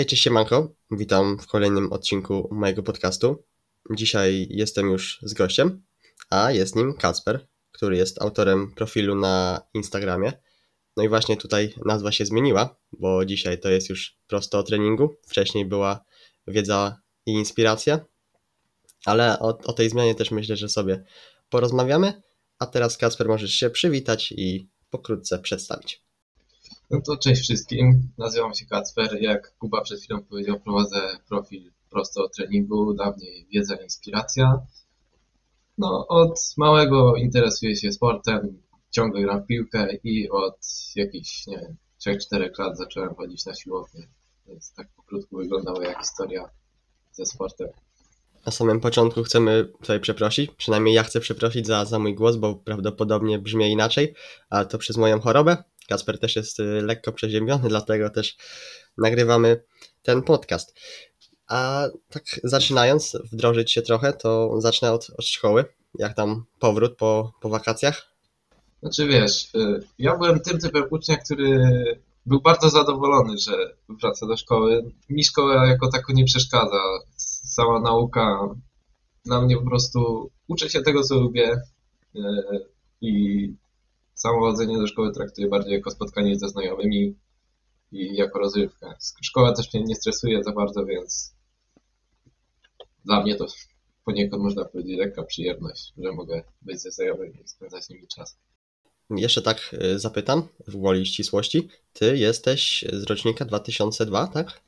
Hej, cześć siemanko, witam w kolejnym odcinku mojego podcastu. Dzisiaj jestem już z gościem, a jest nim Kacper, który jest autorem profilu na Instagramie. No i właśnie tutaj nazwa się zmieniła, bo dzisiaj to jest już prosto o treningu. Wcześniej była wiedza i inspiracja, ale o, o tej zmianie też myślę, że sobie porozmawiamy. A teraz Kacper możesz się przywitać i pokrótce przedstawić. No to cześć wszystkim, nazywam się Kacper. Jak Kuba przed chwilą powiedział, prowadzę profil prosto o treningu, dawniej wiedza i inspiracja. No, od małego interesuję się sportem, ciągle gram w piłkę i od jakichś, nie wiem, 3-4 lat zacząłem chodzić na siłownię. Więc tak pokrótku wygląda moja historia ze sportem. Na samym początku chcemy tutaj przeprosić, przynajmniej ja chcę przeprosić za, za mój głos, bo prawdopodobnie brzmi inaczej, ale to przez moją chorobę. Kasper też jest y, lekko przeziębiony, dlatego też nagrywamy ten podcast. A tak zaczynając, wdrożyć się trochę, to zacznę od, od szkoły. Jak tam powrót po, po wakacjach? Znaczy wiesz, y, ja byłem tym typem ucznia, który był bardzo zadowolony, że wraca do szkoły. Mi szkoła jako tako nie przeszkadza. Sama nauka dla mnie po prostu uczę się tego, co lubię y, i samo chodzenie do szkoły traktuję bardziej jako spotkanie ze znajomymi i jako rozrywkę. Szkoła też mnie nie stresuje za bardzo, więc dla mnie to poniekąd można powiedzieć lekka przyjemność, że mogę być ze znajomymi i spędzać z nimi czas. Jeszcze tak y, zapytam, w gwoli ścisłości. Ty jesteś z rocznika 2002, tak?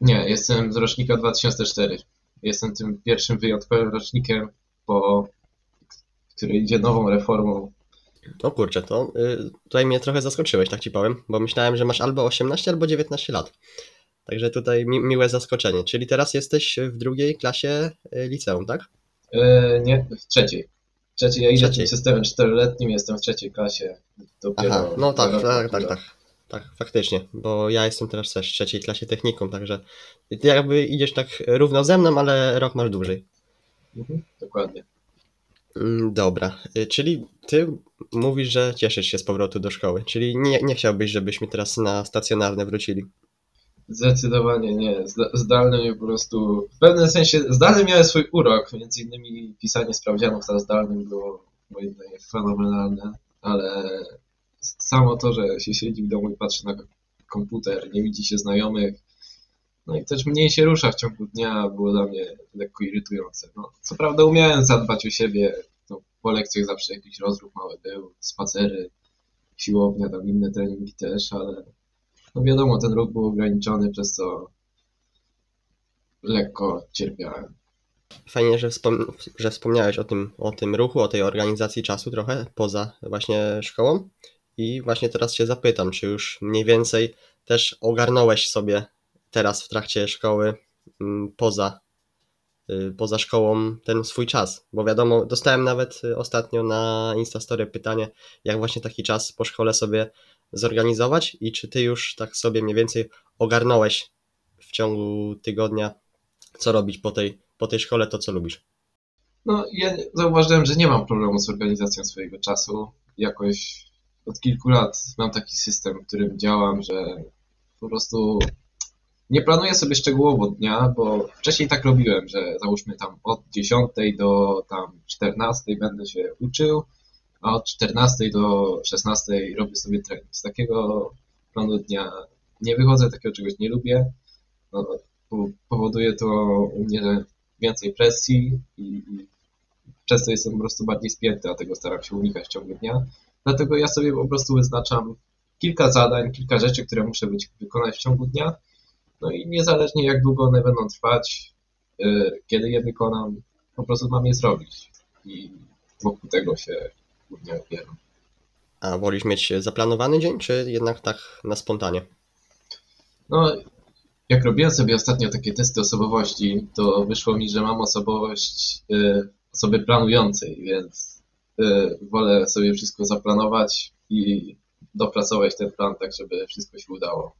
Nie, jestem z rocznika 2004. Jestem tym pierwszym wyjątkowym rocznikiem, po, który idzie nową reformą o kurczę, to y, tutaj mnie trochę zaskoczyłeś, tak ci powiem, bo myślałem, że masz albo 18, albo 19 lat. Także tutaj mi, miłe zaskoczenie. Czyli teraz jesteś w drugiej klasie y, liceum, tak? E, nie, w trzeciej. Trzeciej, ja idę tym systemem czteroletnim, jestem w trzeciej klasie. Dopiero Aha, no tak, tak, tak, tak. Tak, faktycznie, bo ja jestem teraz też w trzeciej klasie technikum, także ty jakby idziesz tak równo ze mną, ale rok masz dłużej. Mhm, dokładnie. Mm, dobra, y, czyli ty mówisz, że cieszysz się z powrotu do szkoły, czyli nie, nie chciałbyś, żebyśmy teraz na stacjonarne wrócili. Zdecydowanie nie. Zdalne mnie po prostu. W pewnym sensie zdalne miały swój urok. Między innymi pisanie sprawdzianów na zdalnym było moim zdaniem fenomenalne, ale samo to, że się siedzi w domu i patrzy na komputer, nie widzi się znajomych, no i też mniej się rusza w ciągu dnia, było dla mnie lekko irytujące. No, co prawda umiałem zadbać o siebie, no, po lekcjach zawsze jakiś rozruch mały był, spacery, siłownia, tam inne treningi też, ale no wiadomo, ten ruch był ograniczony, przez co lekko cierpiałem. Fajnie, że, wspom że wspomniałeś o tym, o tym ruchu, o tej organizacji czasu trochę poza właśnie szkołą. I właśnie teraz się zapytam, czy już mniej więcej też ogarnąłeś sobie teraz w trakcie szkoły mm, poza, y, poza szkołą ten swój czas. Bo wiadomo, dostałem nawet y, ostatnio na Instastory pytanie, jak właśnie taki czas po szkole sobie zorganizować i czy ty już tak sobie mniej więcej ogarnąłeś w ciągu tygodnia, co robić po tej, po tej szkole, to co lubisz? No, ja zauważyłem, że nie mam problemu z organizacją swojego czasu. Jakoś od kilku lat mam taki system, w którym działam, że po prostu nie planuję sobie szczegółowo dnia, bo wcześniej tak robiłem, że załóżmy tam od 10 do tam 14 będę się uczył, a od 14 do 16 robię sobie trening. Z takiego planu dnia nie wychodzę, takiego czegoś nie lubię. No, powoduje to u mnie więcej presji i, i często jestem po prostu bardziej spięty, a tego staram się unikać w ciągu dnia. Dlatego ja sobie po prostu wyznaczam kilka zadań, kilka rzeczy, które muszę wykonać w ciągu dnia no i niezależnie jak długo one będą trwać, y, kiedy je wykonam, po prostu mam je zrobić. I wokół tego się głównie opieram. A wolisz mieć zaplanowany dzień, czy jednak tak na spontanie? No, jak robiłem sobie ostatnio takie testy osobowości, to wyszło mi, że mam osobowość y, osoby planującej, więc y, wolę sobie wszystko zaplanować i dopracować ten plan tak, żeby wszystko się udało.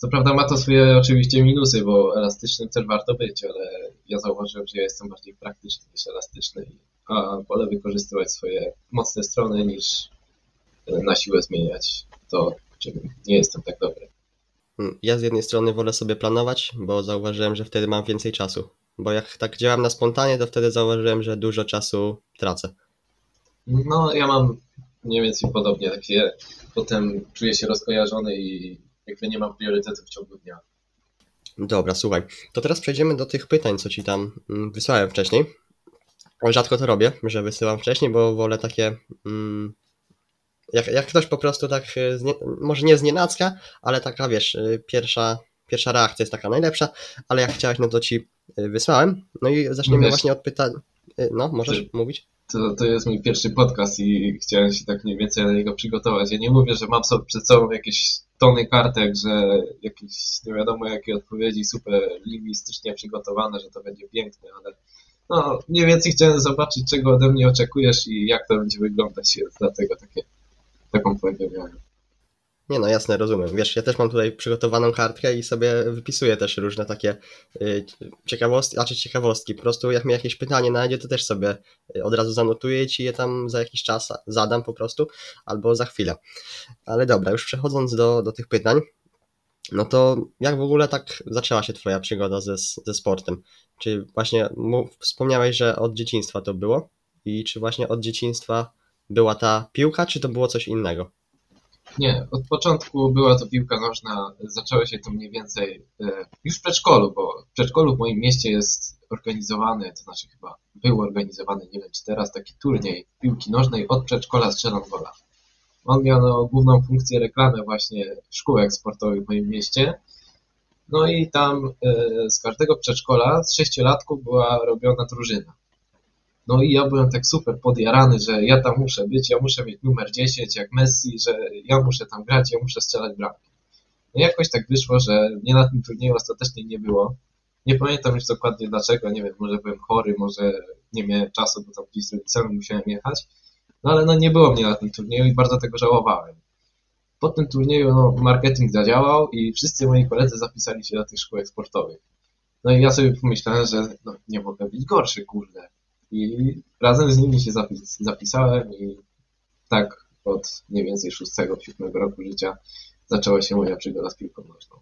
Co prawda ma to swoje oczywiście minusy, bo elastycznym też warto być, ale ja zauważyłem, że ja jestem bardziej praktyczny niż elastyczny, a wolę wykorzystywać swoje mocne strony niż e, na siłę zmieniać to, czym nie jestem tak dobry. Mm, Ja z jednej strony wolę sobie planować, bo zauważyłem, że wtedy mam więcej czasu. Bo jak tak działam na spontanie, to wtedy zauważyłem, że dużo czasu tracę. No, ja mam mniej więcej podobnie, takie potem czuję się rozkojarzony i jakby nie mam priorytetów w ciągu dnia. Dobra, słuchaj. To teraz przejdziemy do tych pytań, co ci tam mm, wysłałem wcześniej. Rzadko to robię, że wysyłam wcześniej, bo wolę takie. Mm, jak, jak ktoś po prostu tak, y, z nie, może nie z nienacka, ale taka wiesz, y, pierwsza, pierwsza reakcja jest taka najlepsza, ale jak chciałeś, no to ci y, wysłałem. No i zaczniemy Wiesz- właśnie od pytań. Y, No, możesz Ty- mówić? To, to jest mój pierwszy podcast i chciałem się tak mniej więcej na niego przygotować. Ja nie mówię, że mam sobie przed sobą jakieś tony kartek, że jakieś nie wiadomo jakie odpowiedzi super lingwistycznie przygotowane, że to będzie piękne, ale no, mniej więcej chciałem zobaczyć, czego ode mnie oczekujesz i jak to będzie wyglądać, dlatego takie, taką prośbę miałem. Nie no, jasne, rozumiem. Wiesz, ja też mam tutaj przygotowaną kartkę i sobie wypisuję też różne takie y, ciekawostki, znaczy ciekawostki. Po prostu jak mi jakieś pytanie znajdzie, to też sobie y, od razu zanotuję ci je tam za jakiś czas zadam po prostu, albo za chwilę. Ale dobra, już przechodząc do, do tych pytań, no to jak w ogóle tak zaczęła się twoja przygoda ze, ze sportem? Czy właśnie wspomniałeś, że od dzieciństwa to było? I czy właśnie od dzieciństwa była ta piłka, czy to było coś innego? Nie, od początku była to piłka nożna, zaczęło się to mniej więcej e, już w przedszkolu, bo w przedszkolu w moim mieście jest organizowany, to znaczy chyba był organizowany, nie wiem czy teraz, taki turniej piłki nożnej od przedszkola strzelam gola. On miał no, główną funkcję reklamy właśnie szkółek sportowych w moim mieście. No i tam e, z każdego przedszkola, z sześciolatków była robiona drużyna. No i ja byłem tak super podjarany, że ja tam muszę być, ja muszę mieć numer 10 jak Messi, że ja muszę tam grać, ja muszę strzelać bramki. No jakoś tak wyszło, że mnie na tym turnieju ostatecznie nie było. Nie pamiętam już dokładnie dlaczego, nie wiem, może byłem chory, może nie miałem czasu, bo tam gdzieś z rodzicami musiałem jechać. No ale no nie było mnie na tym turnieju i bardzo tego żałowałem. Po tym turnieju no, marketing zadziałał i wszyscy moi koledzy zapisali się do tych szkółek sportowych. No i ja sobie pomyślałem, że no, nie mogę być gorszy, kurde. I razem z nimi się zapis zapisałem i tak od mniej więcej 6-7 roku życia zaczęła się moja przygoda z piłką nożną.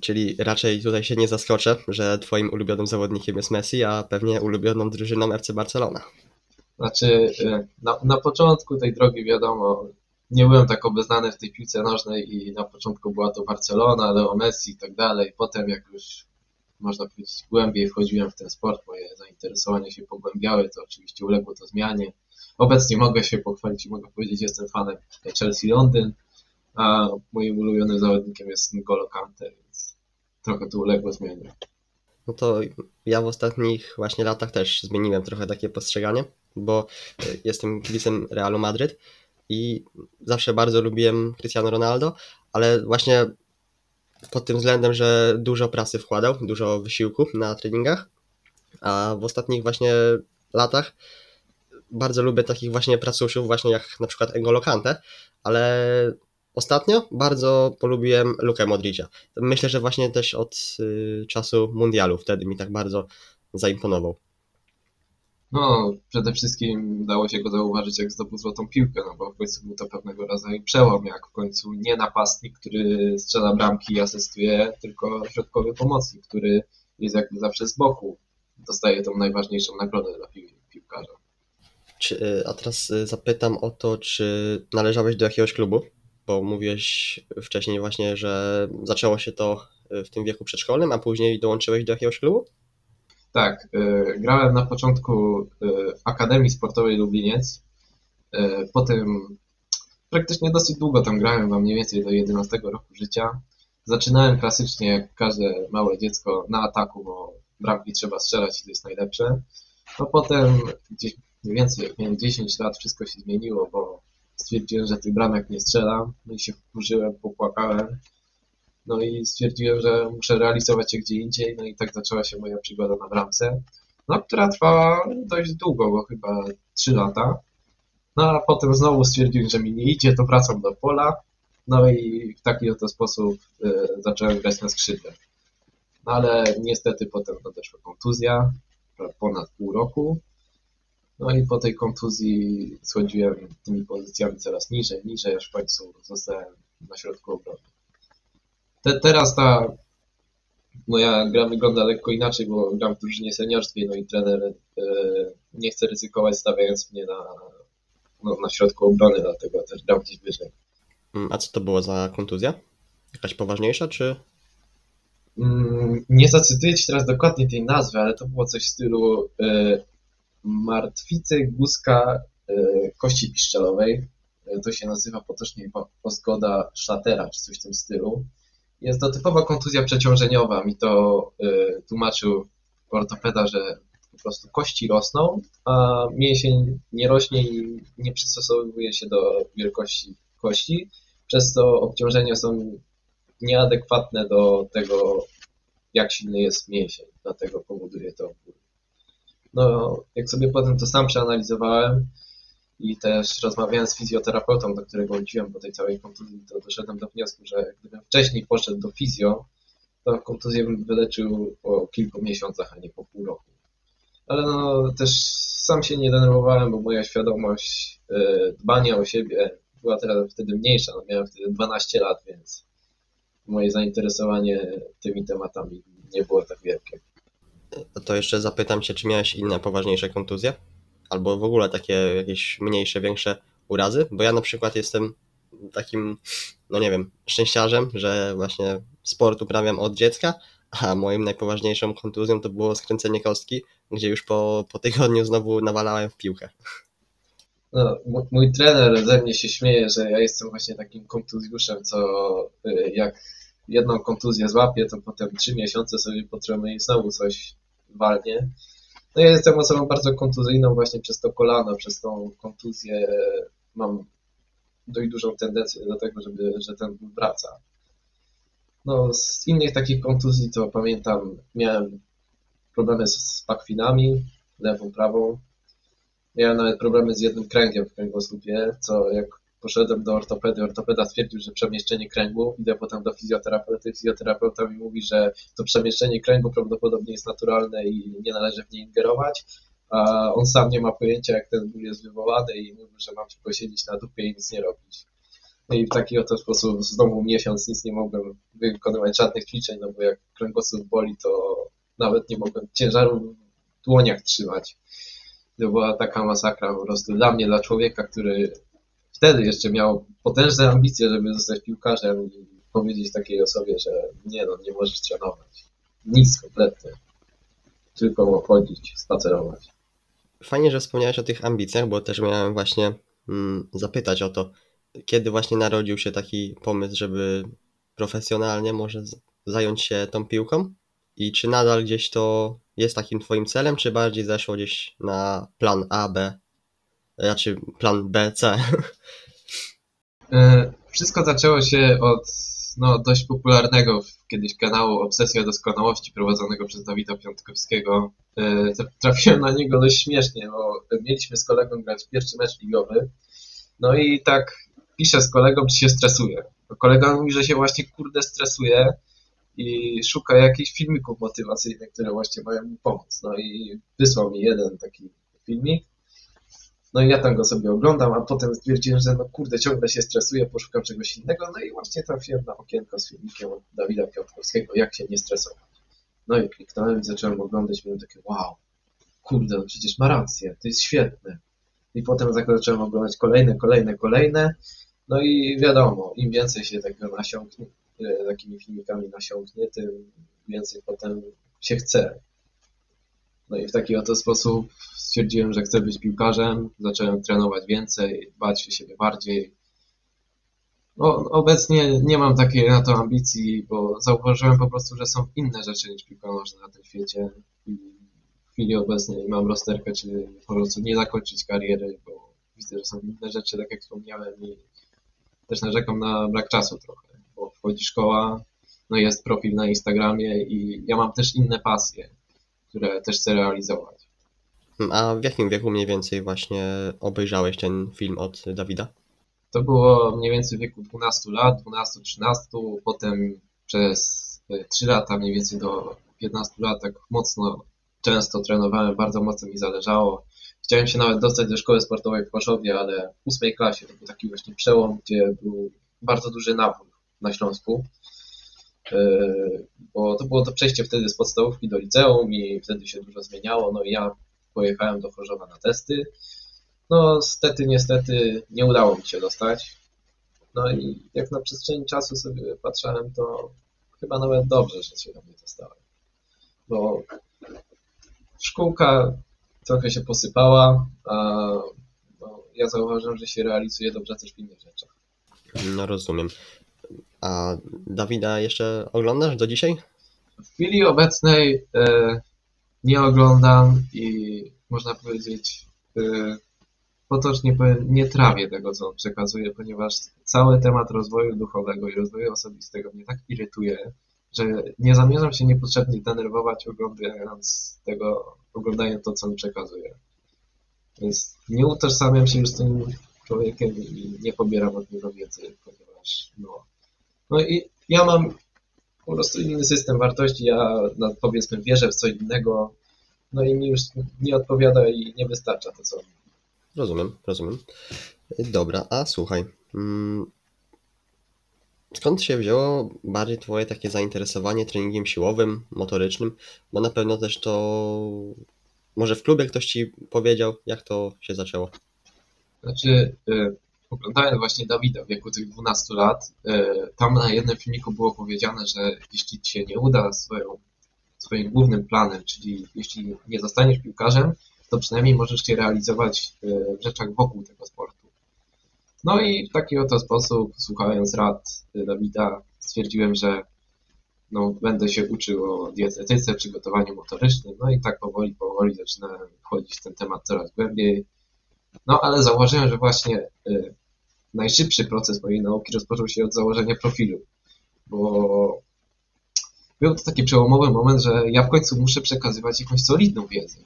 Czyli raczej tutaj się nie zaskoczę, że twoim ulubionym zawodnikiem jest Messi, a pewnie ulubioną drużyną FC Barcelona. Znaczy, e, na, na początku tej drogi wiadomo, nie byłem tak obeznany w tej piłce nożnej i na początku była to Barcelona, Leo Messi i tak dalej. Potem jak już można powiedzieć głębiej wchodziłem w ten sport, moje zainteresowania się pogłębiały, to oczywiście uległo to zmianie. Obecnie mogę się pochwalić i mogę powiedzieć, jestem fanem Chelsea Londyn, a moim ulubionym zawodnikiem jest N'Golo Kante, więc trochę to uległo zmianie. No to ja w ostatnich właśnie latach też zmieniłem trochę takie postrzeganie, bo y, jestem kibicem Realu Madryt i zawsze bardzo lubiłem Cristiano Ronaldo, ale właśnie pod tym względem, że dużo pracy wkładał, dużo wysiłku na treningach, a w ostatnich właśnie latach bardzo lubię takich właśnie pracuszów, właśnie jak na przykład N'Golo Kante, ale ostatnio bardzo polubiłem Lukę Modricia. Myślę, że właśnie też od y, czasu mundialu wtedy mi tak bardzo zaimponował. No, przede wszystkim dało się go zauważyć, jak zdobył złotą piłkę, no bo w końcu był to pewnego rodzaju przełom, jak w końcu nie napastnik, który strzela bramki i asystuje, tylko środkowy pomocnik, który jest jakby zawsze z boku. Dostaje tą najważniejszą nagrodę dla pił piłkarza. Czy, y, a teraz y, zapytam o to, czy należałeś do jakiegoś klubu? Bo mówiłeś wcześniej właśnie, że zaczęło się to y, w tym wieku przedszkolnym, a później dołączyłeś do jakiegoś klubu? Tak, y, grałem na początku y, w Akademii Sportowej Lubliniec, y, potem praktycznie dosyć długo tam grałem, mam mniej więcej do 11 roku życia. Zaczynałem klasycznie jak każde małe dziecko na ataku, bo bramki trzeba strzelać i to jest najlepsze. No potem gdzieś mniej więcej jak miałem 10 lat wszystko się zmieniło, bo stwierdziłem, że tych bramek nie strzelam, no i się wkurzyłem, popłakałem. No i stwierdziłem, że muszę realizować się gdzie indziej, no i tak zaczęła się moja przygoda na bramce, no która trwała dość długo, bo chyba 3 lata. No a potem znowu stwierdziłem, że mi nie idzie, to wracam do pola. No i w taki oto sposób y, zacząłem grać na skrzydle. No ale niestety potem nadeszła kontuzja, ponad pół roku. No i po tej kontuzji schodziłem tymi pozycjami coraz niżej, niżej, aż w końcu zostałem na środku obrony. Te, teraz ta moja gra wygląda lekko inaczej, bo gram w drużynie seniorskiej, no i trener e, nie chce ryzykować stawiając mnie na, no, na środku obrony, dlatego też gram gdzieś wyżej. Mm, A co to było za kontuzja? Jakaś poważniejsza, czy... Mm, Nie zacytuję Ci teraz dokładnie tej nazwy, ale to było coś w stylu e, martwicy guzka e, kości piszczelowej. E, to się nazywa potocznie pozgoda szlatera, czy coś w tym stylu. Jest to typowa kontuzja przeciążeniowa. Mi to e, tłumaczył ortopeda, że po prostu kości rosną, a mięsień nie rośnie i nie przystosowuje się do wielkości kości, przez to obciążenia są nieadekwatne do tego, jak silny jest mięsień, dlatego powoduje to ból. No, jak sobie potem to sam przeanalizowałem i też rozmawiałem z fizjoterapeutą, do którego chodziłem po tej całej kontuzji, to doszedłem do wniosku, że gdybym wcześniej poszedł do fizjo, to kontuzję bym wyleczył po kilku miesiącach, a nie po pół roku. Ale no, też sam się nie denerwowałem, bo moja świadomość e, dbania o siebie była teraz wtedy mniejsza, no miałem wtedy 12 lat, więc moje zainteresowanie tymi tematami nie było tak wielkie. To jeszcze zapytam się, czy miałeś inne poważniejsze kontuzje? Albo w ogóle takie jakieś mniejsze, większe urazy? Bo ja na przykład jestem takim, no nie wiem, szczęściarzem, że właśnie sport uprawiam od dziecka, a moim najpoważniejszą kontuzją to było skręcenie kostki, gdzie już po, po tygodniu znowu nawalałem w piłkę. No, mój trener ze mnie się śmieje, że ja jestem właśnie takim kontuzjuszem, co y, jak jedną kontuzję złapię, to potem trzy miesiące sobie potrenuje i znowu coś walnie. No ja jestem osobą bardzo kontuzyjną właśnie przez to kolano, przez tą kontuzję mam dość dużą tendencję do tego, żeby, że ten wraca. No z innych takich kontuzji to pamiętam, miałem problemy z, z pakwinami, lewą, prawą. Miałem nawet problemy z jednym kręgiem w kręgosłupie, co jak poszedłem do ortopedy, ortopeda stwierdził, że przemieszczenie kręgu, idę potem do fizjoterapeuty, fizjoterapeuta mi mówi, że to przemieszczenie kręgu prawdopodobnie jest naturalne i nie należy w nie ingerować, a on sam nie ma pojęcia, jak ten ból jest wywołany i mówi, że mam tylko siedzieć na dupie i nic nie robić. No i w taki oto sposób znowu miesiąc nic nie mogłem wykonywać żadnych ćwiczeń, no bo jak kręgosłup boli, to nawet nie mogłem ciężaru w dłoniach trzymać. To była taka masakra po prostu dla mnie, dla człowieka, który wtedy jeszcze miał potężne ambicje, żeby zostać piłkarzem i powiedzieć takiej osobie, że nie no, nie możesz trenować. Nic kompletnie. Tylko chodzić, spacerować. Fajnie, że wspomniałeś o tych ambicjach, bo też miałem właśnie mm, zapytać o to, kiedy właśnie narodził się taki pomysł, żeby profesjonalnie może zająć się tą piłką i czy nadal gdzieś to jest takim twoim celem, czy bardziej zeszło gdzieś na plan A, B, raczej plan B, C? E, Wszystko zaczęło się od no, dość popularnego kiedyś kanału Obsesja Doskonałości prowadzonego przez Dawida Piątkowskiego. E, tra- Trafiłem na niego dość śmiesznie, bo mieliśmy z kolegą grać pierwszy mecz ligowy. No i tak piszę z kolegą, czy się stresuje. Bo kolega mówi, że się właśnie kurde stresuje i szuka jakichś filmików motywacyjnych, które właśnie mają mu pomóc. No i wysłał mi jeden taki filmik. No i ja tam go sobie oglądam, a potem stwierdziłem, że no kurde, ciągle się stresuję, poszukam czegoś innego, no i właśnie trafiłem na okienko z filmikiem Dawida Piotrowskiego, jak się nie stresować. No i kliknąłem zacząłem oglądać, miałem takie wow, kurde, no przecież ma rację, to jest świetne. I potem tak zacząłem oglądać kolejne, kolejne, kolejne, no i wiadomo, im więcej się tego nasiąknie, e, takimi filmikami nasiąknie, tym więcej potem się chce. No i w taki oto sposób stwierdziłem, że chcę być piłkarzem, zacząłem trenować więcej, dbać o siebie bardziej. No, obecnie nie mam takiej na to ambicji, bo zauważyłem po prostu, że są inne rzeczy niż piłka nożna na tym świecie. I w chwili obecnej mam rozterkę, czy po prostu nie zakończyć kariery, bo widzę, że są inne rzeczy, tak jak wspomniałem i też narzekam na brak czasu trochę, bo wchodzi szkoła, no jest profil na Instagramie i ja mam też inne pasje, które też chcę realizować. A w jakim wieku mniej więcej właśnie obejrzałeś ten film od Dawida? To było mniej więcej w wieku 12 lat, 12-13, potem przez 3 lata, mniej więcej do 15 lat, tak mocno, często trenowałem, bardzo mocno mi zależało. Chciałem się nawet dostać do szkoły sportowej w Chorzowie, ale w 8 klasie to był taki właśnie przełom, gdzie był bardzo duży nabór na Śląsku. Yy, bo to było to przejście wtedy z podstawówki do liceum i wtedy się dużo zmieniało, no i ja pojechałem do Chorzowa na testy. No niestety, niestety nie udało mi się dostać. No i jak na przestrzeni czasu sobie patrzałem, to chyba nawet dobrze, że się tam nie dostałem. Bo szkółka trochę się posypała, a no, ja zauważyłem, że się realizuje dobrze też w innych rzeczach. No rozumiem. A Dawida jeszcze oglądasz do dzisiaj? W chwili obecnej e, nie oglądam i można powiedzieć e, potocznie nie trawię tego, co on przekazuje, ponieważ cały temat rozwoju duchowego i rozwoju osobistego mnie tak irytuje, że nie zamierzam się niepotrzebnie denerwować oglądając tego, oglądając to, co on przekazuje. Więc nie utożsamiam się już z tym człowiekiem i nie pobieram od niego wiedzy, ponieważ no, no i ja mam po prostu inny system wartości, ja no, powiedzmy wierzę w co innego, no i mi już nie odpowiada i nie wystarcza to, co. Rozumiem, rozumiem. Dobra, a słuchaj. mm, Skąd się wzięło bardziej twoje takie zainteresowanie treningiem siłowym, motorycznym? Bo na pewno też to może w klubie ktoś ci powiedział, jak to się zaczęło. Znaczy, y, oglądałem właśnie Dawida w wieku tych 12 lat. Y, tam na jednym filmiku było powiedziane, że jeśli ci się nie uda swoją, swoim głównym planem, czyli jeśli nie zostaniesz piłkarzem, to przynajmniej możesz się realizować y, w rzeczach wokół tego sportu. No i w taki oto sposób, słuchając rad y, Dawida, stwierdziłem, że no, będę się uczył o dietetyce, przygotowaniu motorycznym, no i tak powoli, powoli zaczynałem wchodzić w ten temat coraz głębiej. No ale zauważyłem, że właśnie y, najszybszy proces mojej nauki rozpoczął się od założenia profilu, bo był to taki przełomowy moment, że ja w końcu muszę przekazywać jakąś solidną wiedzę,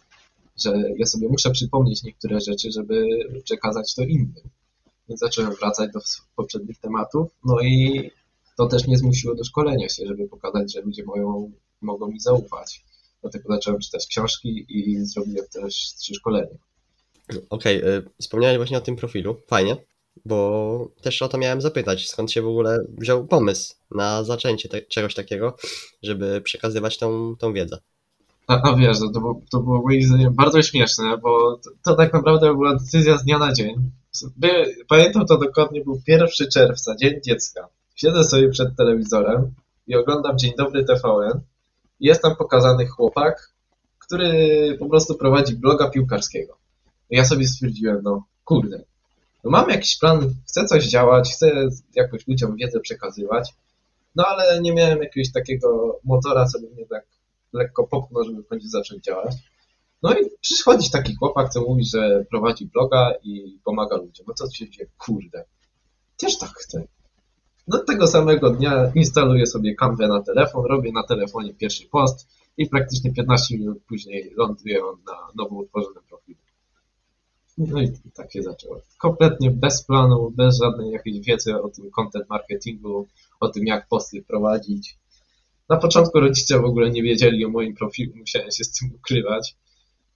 że ja sobie muszę przypomnieć niektóre rzeczy, żeby przekazać to innym. Więc zacząłem wracać do poprzednich tematów, no i to też nie zmusiło do szkolenia się, żeby pokazać, że ludzie moją, mogą mi zaufać. Dlatego zacząłem czytać książki i zrobiłem też trzy szkolenia. Okej, y, wspomniałeś właśnie o tym profilu. Fajnie, bo też o to miałem zapytać, skąd się w ogóle wziął pomysł na zaczęcie te, czegoś takiego, żeby przekazywać tą, tą wiedzę. A, a wiesz, no to, było, to było moim zdaniem bardzo śmieszne, bo to, to tak naprawdę była decyzja z dnia na dzień. By, pamiętam to dokładnie, był 1 czerwca, Dzień Dziecka. Siedzę sobie przed telewizorem i oglądam Dzień Dobry TVN jest tam pokazany chłopak, który po prostu prowadzi bloga piłkarskiego. Ja sobie stwierdziłem, no kurde, no mam jakiś plan, chcę coś działać, chcę jakoś ludziom wiedzę przekazywać, no ale nie miałem jakiegoś takiego motora, co by mnie tak lekko popchnął, żeby w końcu zacząć działać. No i przychodzi taki chłopak, co mówi, że prowadzi bloga i pomaga ludziom. No to się dzieje, kurde, też tak chcę. No tego samego dnia instaluję sobie Canvę na telefon, robię na telefonie pierwszy post i praktycznie 15 minut później ląduje on na nowo utworzonym profilu. No i tak się zaczęło. Kompletnie bez planu, bez żadnej jakiejś wiedzy o tym content marketingu, o tym jak posty prowadzić. Na początku rodzice w ogóle nie wiedzieli o moim profilu, musiałem się z tym ukrywać.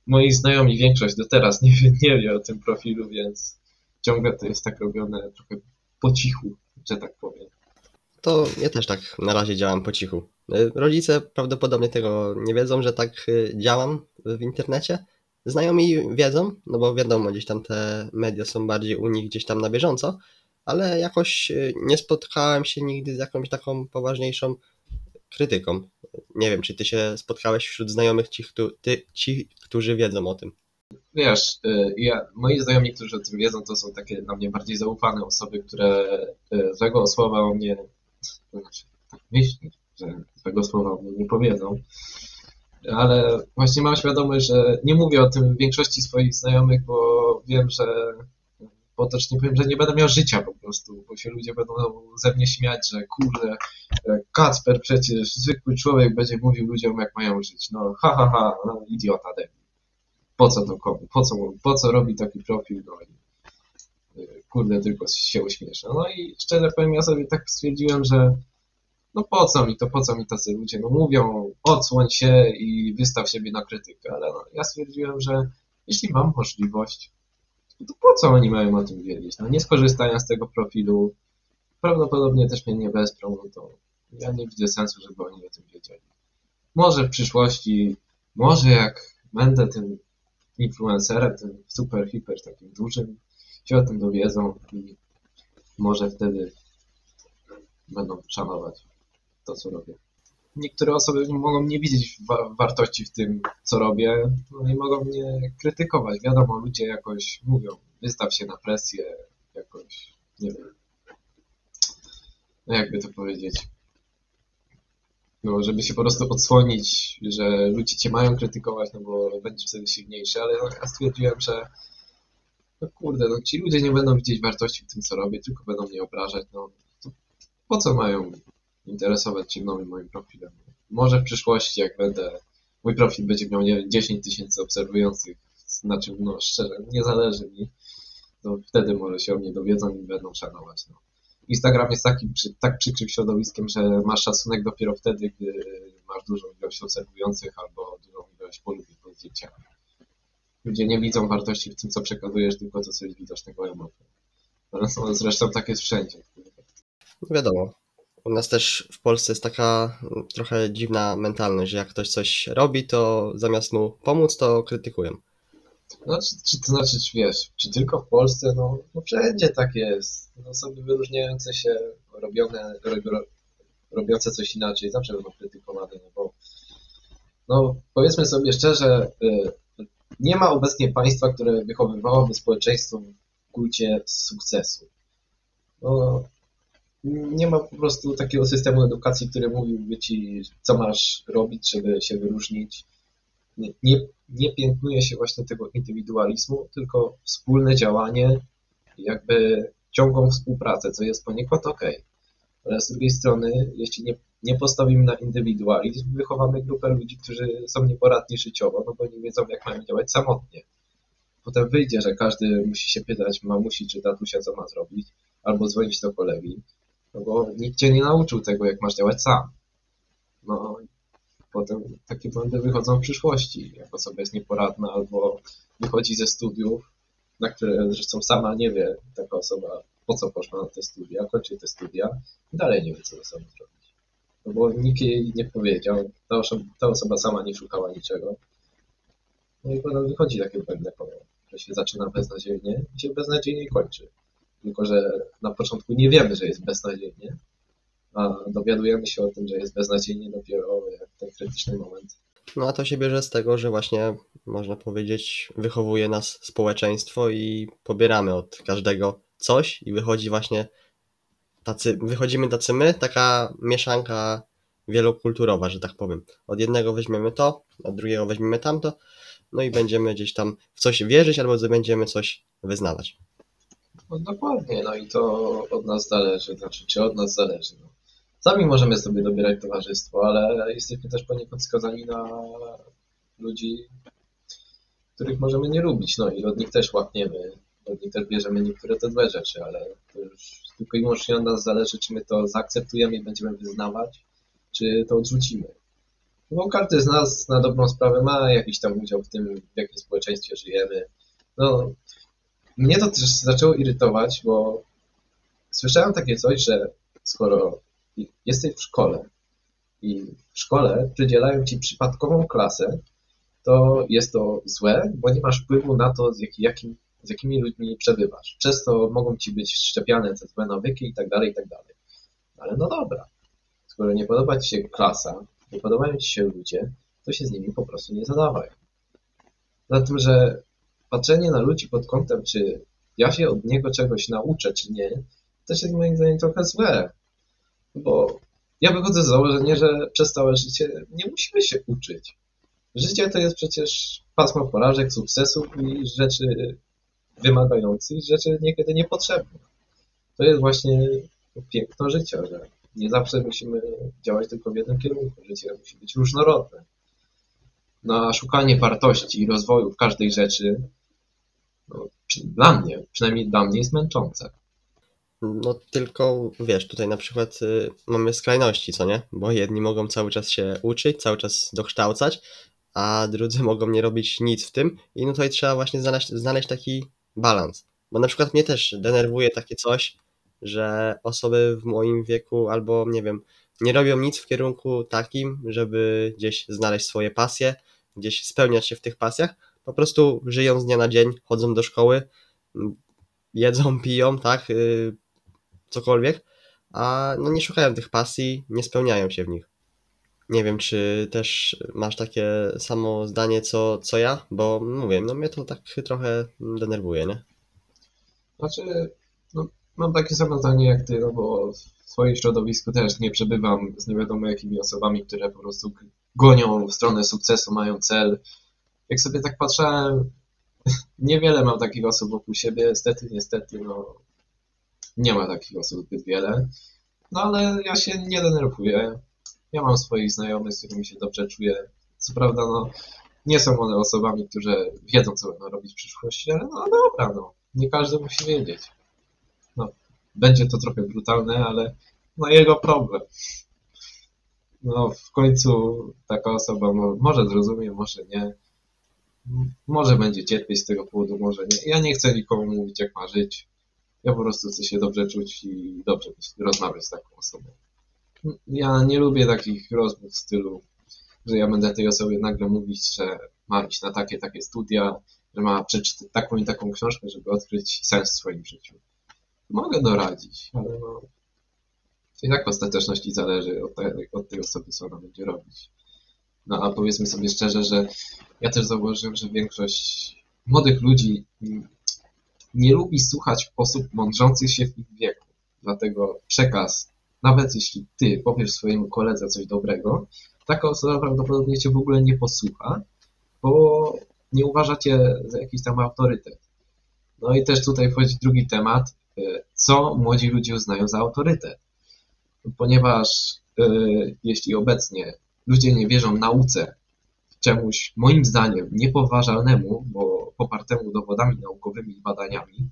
Moi znajomi, większość do teraz nie wie, nie wie o tym profilu, więc ciągle to jest tak robione trochę po cichu, że tak powiem. To ja też tak na razie działam po cichu. Rodzice prawdopodobnie tego nie wiedzą, że tak y, działam w internecie. Znajomi wiedzą, no bo wiadomo, gdzieś tam te media są bardziej u nich gdzieś tam na bieżąco, ale jakoś y, nie spotkałem się nigdy z jakąś taką poważniejszą krytyką. Nie wiem, czy ty się spotkałeś wśród znajomych ci, ty, ci którzy wiedzą o tym. Wiesz, y, ja, moi znajomi, którzy o tym wiedzą, to są takie na mnie bardziej zaufane osoby, które y, złego słowa o mnie, to znaczy, tak myślę, że złego słowa o mnie nie powiedzą, ale właśnie mam świadomość, że nie mówię o tym większości swoich znajomych, bo wiem, że potocznie powiem, że nie będę miał życia po prostu, bo się ludzie będą ze mnie śmiać, że kurde, Kacper przecież, zwykły człowiek będzie mówił ludziom, jak mają żyć. No, ha, ha, ha, no, idiota, debil. Po co to komu? Po co, po co robi taki profil? No i y, kurde, tylko się uśmiesza. No i szczerze powiem, ja sobie tak stwierdziłem, że no po co mi to, po co mi tacy ludzie? No mówią, odsłoń się i wystaw siebie na krytykę, ale no, ja stwierdziłem, że jeśli mam możliwość, to po co oni mają o tym wiedzieć? No nie skorzystają z tego profilu, prawdopodobnie też mnie nie wesprą, no to Ja nie widzę sensu, żeby oni o tym wiedzieli. Może w przyszłości, może jak będę tym influencerem, tym super, hiper takim dużym, się o tym dowiedzą i może wtedy będą szanować to, co robię. Niektóre osoby mogą nie widzieć wa- wartości w tym, co robię, no i mogą mnie krytykować. Wiadomo, ludzie jakoś mówią, wystaw się na presję, jakoś, nie wiem, no jakby to powiedzieć, no żeby się po prostu odsłonić, że ludzie cię mają krytykować, no bo będziesz wtedy silniejszy, ale no, ja stwierdziłem, że no kurde, no ci ludzie nie będą widzieć wartości w tym, co robię, tylko będą mnie obrażać, no po co mają interesować się mną i moim profilem? Może w przyszłości, jak będę, mój profil będzie miał, nie wiem, 10 tysięcy obserwujących, na czym, no szczerze, nie zależy mi, to wtedy może się o mnie dowiedzą i będą szanować, no. Instagram jest takim, tak przykrym środowiskiem, że masz szacunek dopiero wtedy, gdy masz dużą ilość obserwujących albo dużą ilość polubień pod zdjęciami. Ludzie nie widzą wartości w tym, co przekazujesz, tylko to, co jest widocznego no, zresztą tak jest wszędzie. Wiadomo. U nas też w Polsce jest taka mm, trochę dziwna mentalność, że jak ktoś coś robi, to zamiast mu pomóc, to krytykują. No, czy, czy to znaczy, czy wiesz, czy tylko w Polsce? No, no wszędzie tak jest. No, osoby wyróżniające się, robione, ro, ro, robiące coś inaczej, zawsze będą krytykowane, no bo no, powiedzmy sobie szczerze, y, nie ma obecnie państwa, które wychowywałoby społeczeństwo w kulcie sukcesu. No, nie ma po prostu takiego systemu edukacji, który mówiłby ci, co masz robić, żeby się wyróżnić. Nie, nie, nie piętnuje się właśnie tego indywidualizmu, tylko wspólne działanie, jakby ciągłą współpracę, co jest poniekąd ok. Ale z drugiej strony, jeśli nie, nie postawimy na indywidualizm, wychowamy grupę ludzi, którzy są nieporadni życiowo, no bo nie wiedzą, jak mają działać samotnie. Potem wyjdzie, że każdy musi się pytać mamusi czy tatusia, co ma zrobić, albo dzwonić do kolegi, no bo nikt cię nie nauczył tego, jak masz działać sam. No, potem takie błędy wychodzą w przyszłości, jak osoba jest nieporadna albo wychodzi ze studiów, na które zresztą sama nie wie taka osoba, po co poszła na te studia, kończy te studia i dalej nie wie, co ze sobą zrobić. No bo nikt jej nie powiedział, ta osoba, ta osoba sama nie szukała niczego. No i potem wychodzi takie błędne koło, że się zaczyna beznadziejnie i się beznadziejnie kończy. Tylko, że na początku nie wiemy, że jest beznadziejnie, a dowiadujemy się o tym, że jest beznadziejnie dopiero jak ten krytyczny moment. No a to się bierze z tego, że właśnie można powiedzieć, wychowuje nas społeczeństwo i pobieramy od każdego coś i wychodzi właśnie tacy, wychodzimy tacy my, taka mieszanka wielokulturowa, że tak powiem. Od jednego weźmiemy to, od drugiego weźmiemy tamto, no i będziemy gdzieś tam w coś wierzyć albo będziemy coś wyznawać. No dokładnie, no i to od nas zależy, znaczy czy od nas zależy. No. Sami możemy sobie dobierać towarzystwo, ale jesteśmy też poniekąd skazani na ludzi, których możemy nie lubić, no i od nich też łapniemy, od nich też bierzemy niektóre te złe rzeczy, ale to już tylko i wyłącznie od nas zależy, czy my to zaakceptujemy i będziemy wyznawać, czy to odrzucimy. Bo każdy z nas na dobrą sprawę ma jakiś tam udział w tym, w jakim społeczeństwie żyjemy. No, mnie to też zaczęło irytować, bo słyszałem takie coś, że skoro jesteś w szkole i w szkole przydzielają ci przypadkową klasę, to jest to złe, bo nie masz wpływu na to, z, jak, jakim, z jakimi ludźmi przebywasz. Przez to mogą ci być szczepiane te złe nawyki i tak dalej, i tak dalej. Ale no dobra, skoro nie podoba ci się klasa, nie podobają ci się ludzie, to się z nimi po prostu nie zadawaj. Za tym, że patrzenie na ludzi pod kątem, czy ja się od niego czegoś nauczę, czy nie, też jest moim zdaniem trochę złe. Bo ja wychodzę z założenia, że przez całe życie nie musimy się uczyć. Życie to jest przecież pasmo porażek, sukcesów i rzeczy wymagających, rzeczy niekiedy niepotrzebnych. To jest właśnie piękno życia, że nie zawsze musimy działać tylko w jednym kierunku. Życie musi być różnorodne. Na szukanie wartości i rozwoju w każdej rzeczy no, dla mnie, przynajmniej dla mnie jest męczące. No tylko wiesz, tutaj na przykład y, mamy skrajności, co nie? Bo jedni mogą cały czas się uczyć, cały czas dokształcać, a drudzy mogą nie robić nic w tym i no tutaj trzeba właśnie znaleźć, znaleźć taki balans. Bo na przykład mnie też denerwuje takie coś, że osoby w moim wieku albo nie wiem, nie robią nic w kierunku takim, żeby gdzieś znaleźć swoje pasje, gdzieś spełniać się w tych pasjach. Po prostu żyją z dnia na dzień, chodzą do szkoły, jedzą, piją, tak, y, cokolwiek, a no nie szukają tych pasji, nie spełniają się w nich. Nie wiem, czy też masz takie samo zdanie co, co ja, bo mówię, no mnie to tak trochę denerwuje, nie? Znaczy, no, mam takie samo zdanie jak ty, no bo w swoim środowisku też nie przebywam z nie wiadomo jakimi osobami, które po prostu gonią w stronę sukcesu, mają cel. Jak sobie tak patrzałem, niewiele mam takich osób wokół siebie, niestety, niestety, no nie ma takich osób zbyt wiele. No ale ja się nie denerwuję. Ja mam swoich znajomych, z którymi się dobrze czuję. Co prawda, no nie są one osobami, które wiedzą, co będą robić w przyszłości, ale no dobra, no. Nie każdy musi wiedzieć. No, będzie to trochę brutalne, ale no jego problem. No, w końcu taka osoba mo- może zrozumie, może nie. Może będzie cierpieć z tego powodu, może nie. Ja nie chcę nikomu mówić, jak ma żyć. Ja po prostu chcę się dobrze czuć i dobrze rozmawiać z taką osobą. Ja nie lubię takich rozmów w stylu, że ja będę tej osobie nagle mówić, że ma iść na takie, takie studia, że ma przeczytać taką i taką książkę, żeby odkryć sens w swoim życiu. Mogę doradzić, ale no, i w ostateczności zależy od tej, od tej osoby, co ona będzie robić. No a powiedzmy sobie szczerze, że ja też zauważyłem, że większość młodych ludzi nie lubi słuchać osób mądrzących się w ich wieku. Dlatego przekaz, nawet jeśli ty powiesz swojemu koledze coś dobrego, taka osoba prawdopodobnie cię w ogóle nie posłucha, bo nie uważa cię za jakiś tam autorytet. No i też tutaj wchodzi drugi temat, y, co młodzi ludzie uznają za autorytet. Ponieważ y, jeśli obecnie ludzie nie wierzą nauce, czemuś moim zdaniem niepowważalnemu, bo popartemu dowodami naukowymi i badaniami,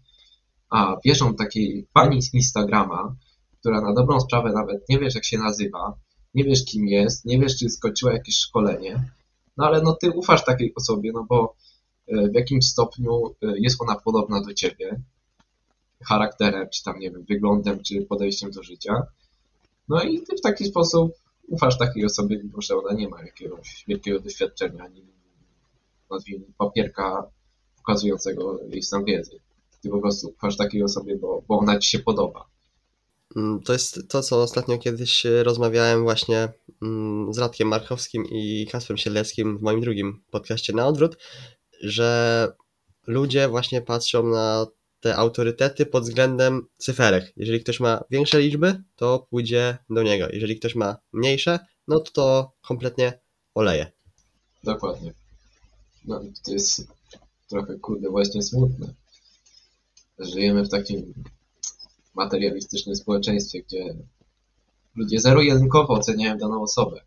a wierzą takiej pani z Instagrama, która na dobrą sprawę nawet nie wiesz jak się nazywa, nie wiesz kim jest, nie wiesz czy skończyła jakieś szkolenie, no ale no ty ufasz takiej osobie, no bo y, w jakimś stopniu y, jest ona podobna do ciebie, charakterem, czy tam nie wiem, wyglądem, czy podejściem do życia. No i ty w taki sposób ufasz takiej osobie, mimo że ona nie ma jakiegoś wielkiego doświadczenia, ani nazwijmy papierka pokazującego jej stan wiedzy. Ty po prostu ufasz takiej osobie, bo, bo ona ci się podoba. Mm, To jest to, co ostatnio kiedyś rozmawiałem właśnie mm, z Radkiem Markowskim i Kasprem Siedleckim w moim drugim podcaście na odwrót, że ludzie właśnie patrzą na te autorytety pod względem cyferek. Jeżeli ktoś ma większe liczby, to pójdzie do niego. Jeżeli ktoś ma mniejsze, no to kompletnie oleje. Dokładnie. No to jest trochę, kurde, właśnie smutne. Żyjemy w takim materialistycznym społeczeństwie, gdzie ludzie zero-jedynkowo oceniają daną osobę.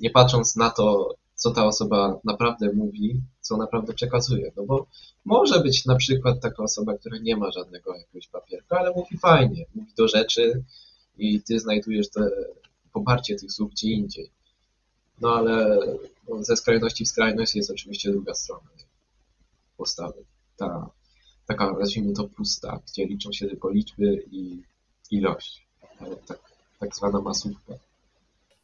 Nie patrząc na to, co ta osoba naprawdę mówi, co naprawdę przekazuje. No bo może być na przykład taka osoba, która nie ma żadnego jakiegoś papierka, ale mówi fajnie, mówi do rzeczy i ty znajdujesz te poparcie tych słów gdzie indziej. No ale no, ze skrajności w skrajność jest oczywiście druga strona postawy. Ta taka, nazwijmy to pusta, gdzie liczą się tylko liczby i ilość. Tak, tak zwana masówka.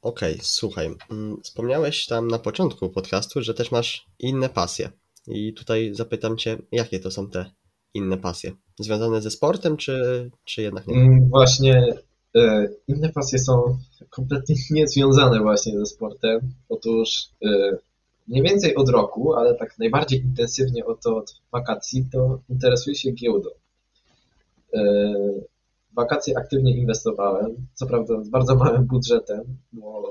Okej, słuchaj. mm, Wspomniałeś tam na początku podcastu, że też masz inne pasje. I tutaj zapytam Cię, jakie to są te inne pasje? Związane ze sportem, czy, czy jednak nie? Mm, Właśnie e, inne pasje są kompletnie niezwiązane właśnie ze sportem. Otóż e, mniej więcej od roku, ale tak najbardziej intensywnie od, od wakacji, to interesuję się giełdą. E, wakacje aktywnie inwestowałem, co prawda z bardzo małym budżetem, bo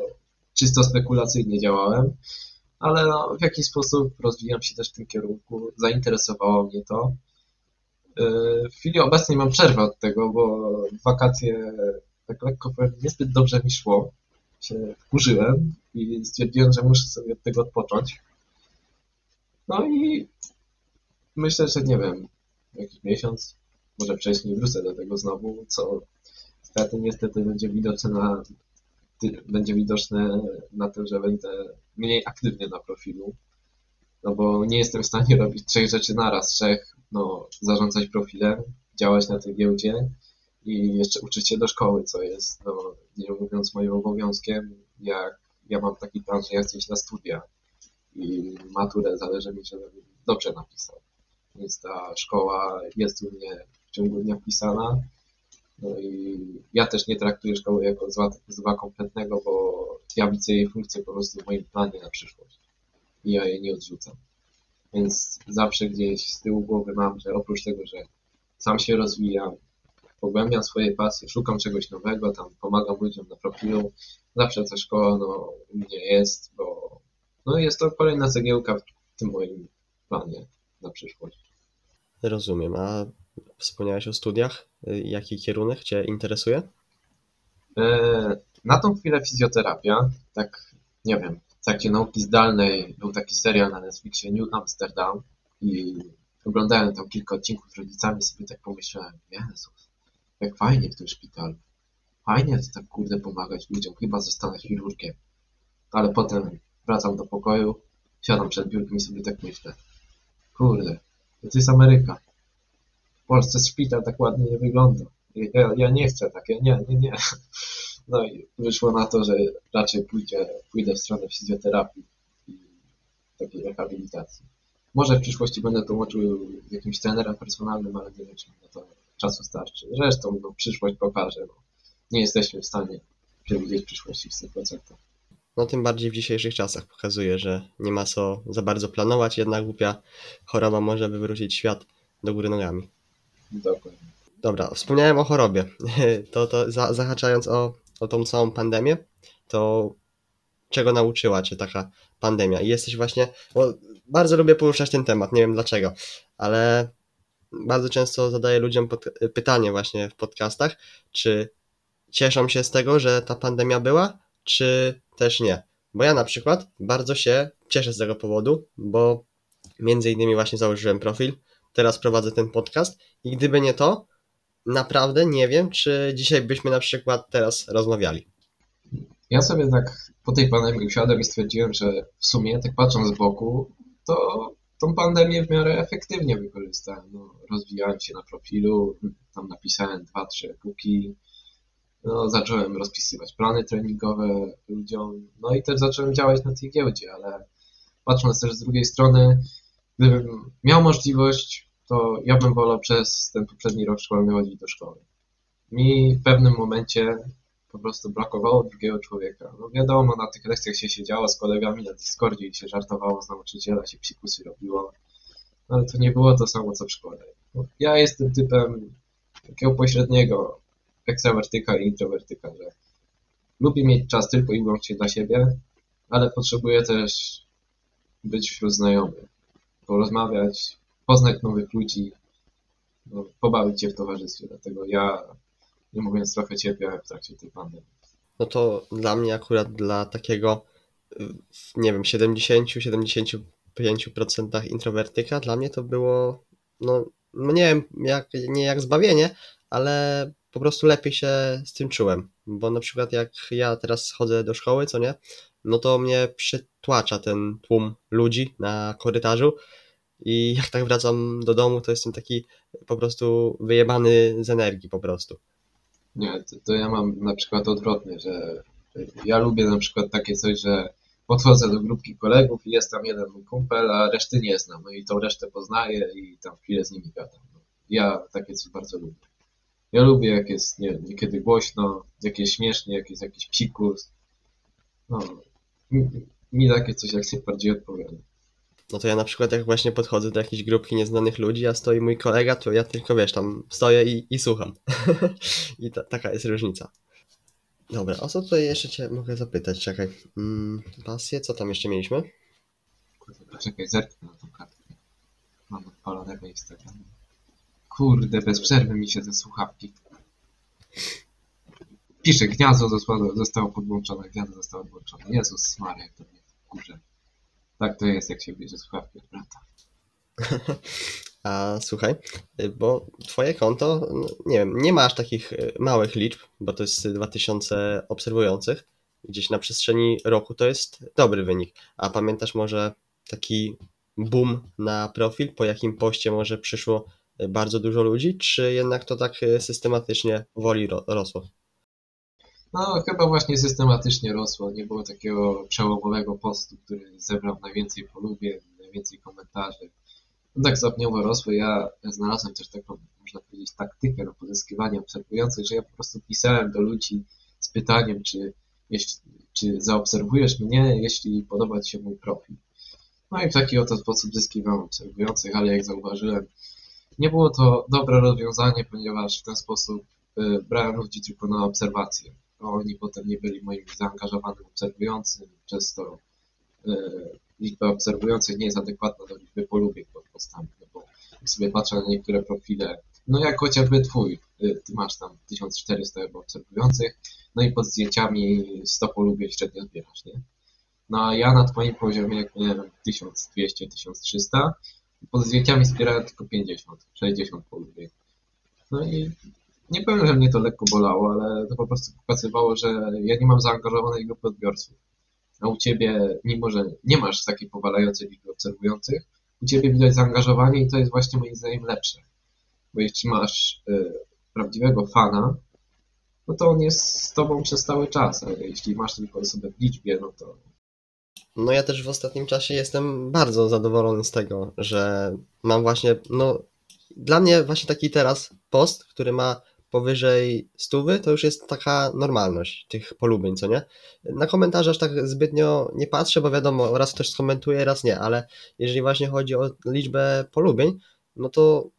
czysto spekulacyjnie działałem, ale no, w jakiś sposób rozwijam się też w tym kierunku, zainteresowało mnie to. Yy, W chwili obecnej mam przerwę od tego, bo wakacje tak lekko niezbyt dobrze mi szło. Się wkurzyłem i stwierdziłem, że muszę sobie od tego odpocząć. No i myślę, że nie wiem, jakiś miesiąc, może wcześniej wrócę do tego znowu, co niestety, niestety będzie widoczne na, będzie widoczne na tym, że będę mniej aktywny na profilu. No bo nie jestem w stanie robić trzech rzeczy naraz, trzech, no, zarządzać profilem, działać na tej giełdzie i jeszcze uczyć się do szkoły, co jest, no, nie mówiąc moim obowiązkiem, jak ja mam taki plan, że ja chcę iść na studia i maturę zależy mi, żebym dobrze napisał. Więc ta szkoła jest u mnie w ciągu dnia wpisana. No i ja też nie traktuję szkoły jako zła, zła kompletnego, bo ja widzę jej funkcję po prostu w moim planie na przyszłość. I ja jej nie odrzucam. Więc zawsze gdzieś z tyłu głowy mam, że oprócz tego, że sam się rozwijam, pogłębiam swoje pasje, szukam czegoś nowego, tam pomagam ludziom na profilu, zawsze ta szkoła no, u mnie jest, bo no, jest to kolejna cegiełka w tym moim planie na przyszłość. Rozumiem. A wspomniałeś o studiach? Y, Jaki kierunek Cię interesuje? E, Na tą chwilę fizjoterapia, tak nie wiem, w trakcie nauki zdalnej był taki serial na Netflixie New Amsterdam i oglądałem tam kilka odcinków z rodzicami sobie tak pomyślałem, Jezus, jak fajnie w tym szpitalu. Fajnie jest tak kurde pomagać ludziom, chyba zostanę chirurgiem. Ale potem wracam do pokoju, siadam przed biurkiem i sobie tak myślę, kurde, to jest Ameryka. Polsce szpital tak ładnie nie wygląda. Ja, ja nie chcę takie, nie, nie, nie. No i wyszło na to, że raczej pójdzie, pójdę w stronę fizjoterapii i takiej rehabilitacji. Może w przyszłości będę to łączył z jakimś trenerem personalnym, ale nie wiem, czy na to czasu starczy. Zresztą no, przyszłość pokaże. No. Nie jesteśmy w stanie przewidzieć przyszłości w 100%. No tym bardziej w dzisiejszych czasach pokazuje, że nie ma co za bardzo planować, jednak głupia choroba może wywrócić świat do góry nogami. Dokładnie. Dobra, wspomniałem o chorobie. To, to za, zahaczając o, o tą całą pandemię, to czego nauczyła Cię taka pandemia? I jesteś właśnie, bo bardzo lubię poruszać ten temat, nie wiem dlaczego, ale bardzo często zadaję ludziom pod, pytanie właśnie w podcastach, czy cieszą się z tego, że ta pandemia była, czy też nie. Bo ja na przykład bardzo się cieszę z tego powodu, bo między innymi właśnie założyłem profil, teraz prowadzę ten podcast i gdyby nie to, naprawdę nie wiem, czy dzisiaj byśmy na przykład teraz rozmawiali. Ja sobie tak po tej pandemii usiadłem i stwierdziłem, że w sumie, tak patrząc z boku, to tą pandemię w miarę efektywnie wykorzystałem. No, rozwijałem się na profilu, tam napisałem dwa, trzy e-booki, no, zacząłem rozpisywać plany treningowe ludziom, no i też zacząłem działać na tej giełdzie, ale patrząc też z drugiej strony, gdybym miał możliwość, to ja bym wolał przez ten poprzedni rok szkolny chodzić do szkoły. Mi w pewnym momencie po prostu brakowało drugiego człowieka. No wiadomo, na tych lekcjach się siedziało z kolegami na Discordzie i się żartowało z nauczyciela, się psikusy robiło, ale to nie było to samo co w szkole. No, ja jestem typem takiego pośredniego ekstrawertyka i introwertyka, że lubię mieć czas tylko i wyłącznie dla siebie, ale potrzebuję też być wśród znajomych, porozmawiać, poznać nowych ludzi, no, pobawić się w towarzystwie. Dlatego ja, nie mówiąc trochę cierpiałem w trakcie tej pandemii. No to dla mnie akurat dla takiego, nie wiem, 70-75% introwertyka, dla mnie to było, no, no nie wiem, jak, nie jak zbawienie, ale po prostu lepiej się z tym czułem. Bo na przykład jak ja teraz chodzę do szkoły, co nie, no to mnie przytłacza ten tłum ludzi na korytarzu i jak tak wracam do domu, to jestem taki po prostu wyjebany z energii po prostu. Nie, to, to ja mam na przykład odwrotnie, że ja lubię na przykład takie coś, że podchodzę do grupki kolegów i jest tam jeden mój kumpel, a reszty nie znam. No i tą resztę poznaję i tam chwilę z nimi gadam. No, Ja takie coś bardzo lubię. Ja lubię jak jest nie, niekiedy głośno, jak jest śmiesznie, jak jest jakiś psikus. No, mi, mi takie coś jak najbardziej odpowiada. No to ja na przykład jak właśnie podchodzę do jakiejś grupki nieznanych ludzi, a stoi mój kolega, to ja tylko wiesz, tam stoję i, i słucham. I ta, taka jest różnica. Dobra, o co tutaj jeszcze cię mogę zapytać? Czekaj. Mm, pasję, co tam jeszcze mieliśmy? Kurde, poczekaj, zerknę na tą kartkę. Mam odpalonego Instagrama. Kurde, bez przerwy mi się te słuchawki. Pisze, gniazdo zostało, zostało podłączone, gniazdo zostało podłączone. Jezus Maria, jak to mnie kurze. Tak to jest, jak się bierze słuchawki od brata. A słuchaj, bo twoje konto, nie wiem, nie masz takich y, małych liczb, bo to jest 2000 obserwujących. Gdzieś na przestrzeni roku to jest dobry wynik. A pamiętasz może taki boom na profil, po jakim poście może przyszło y, bardzo dużo ludzi, czy jednak to tak y, systematycznie woli ro- rosło? No, chyba właśnie systematycznie rosło. Nie było takiego przełomowego postu, który zebrał najwięcej polubień, najwięcej komentarzy. No tak stopniowo rosło. Ja znalazłem też taką, można powiedzieć, taktykę na pozyskiwanie obserwujących, że ja po prostu pisałem do ludzi z pytaniem, czy, jeśli, czy zaobserwujesz mnie, jeśli podoba Ci się mój profil. No i w taki oto sposób zyskiwałem obserwujących, ale jak zauważyłem, nie było to dobre rozwiązanie, ponieważ w ten sposób y, brałem ludzi tylko na obserwację. Oni potem nie byli moim zaangażowanym obserwującym, przez to y, liczba obserwujących nie jest adekwatna do liczby polubień pod postami, no bo sobie patrzę na niektóre profile, no jak chociażby twój, y, ty masz tam 1400 chyba obserwujących, no i pod zdjęciami 100 polubień średnio zbierasz, nie? No a ja na twoim poziomie, jak miałem 1200-1300, pod zdjęciami zbierałem tylko 50, 60 polubień. No i nie powiem, że mnie to lekko bolało, ale to po prostu pokazywało, że ja nie mam zaangażowanej grupy odbiorców. A u ciebie, mimo że nie masz takiej powalającej liczby obserwujących, u ciebie widać zaangażowanie i to jest właśnie moim zdaniem lepsze. Bo jeśli masz y, prawdziwego fana, no to on jest z tobą przez cały czas, ale jeśli masz tylko osobę w liczbie, no to No ja też w ostatnim czasie jestem bardzo zadowolony z tego, że mam właśnie, no dla mnie właśnie taki teraz post, który ma powyżej stówy, to już jest taka normalność tych polubień, co nie? Na komentarze aż tak zbytnio nie patrzę, bo wiadomo, raz ktoś skomentuje, raz nie, ale jeżeli właśnie chodzi o liczbę polubień, no to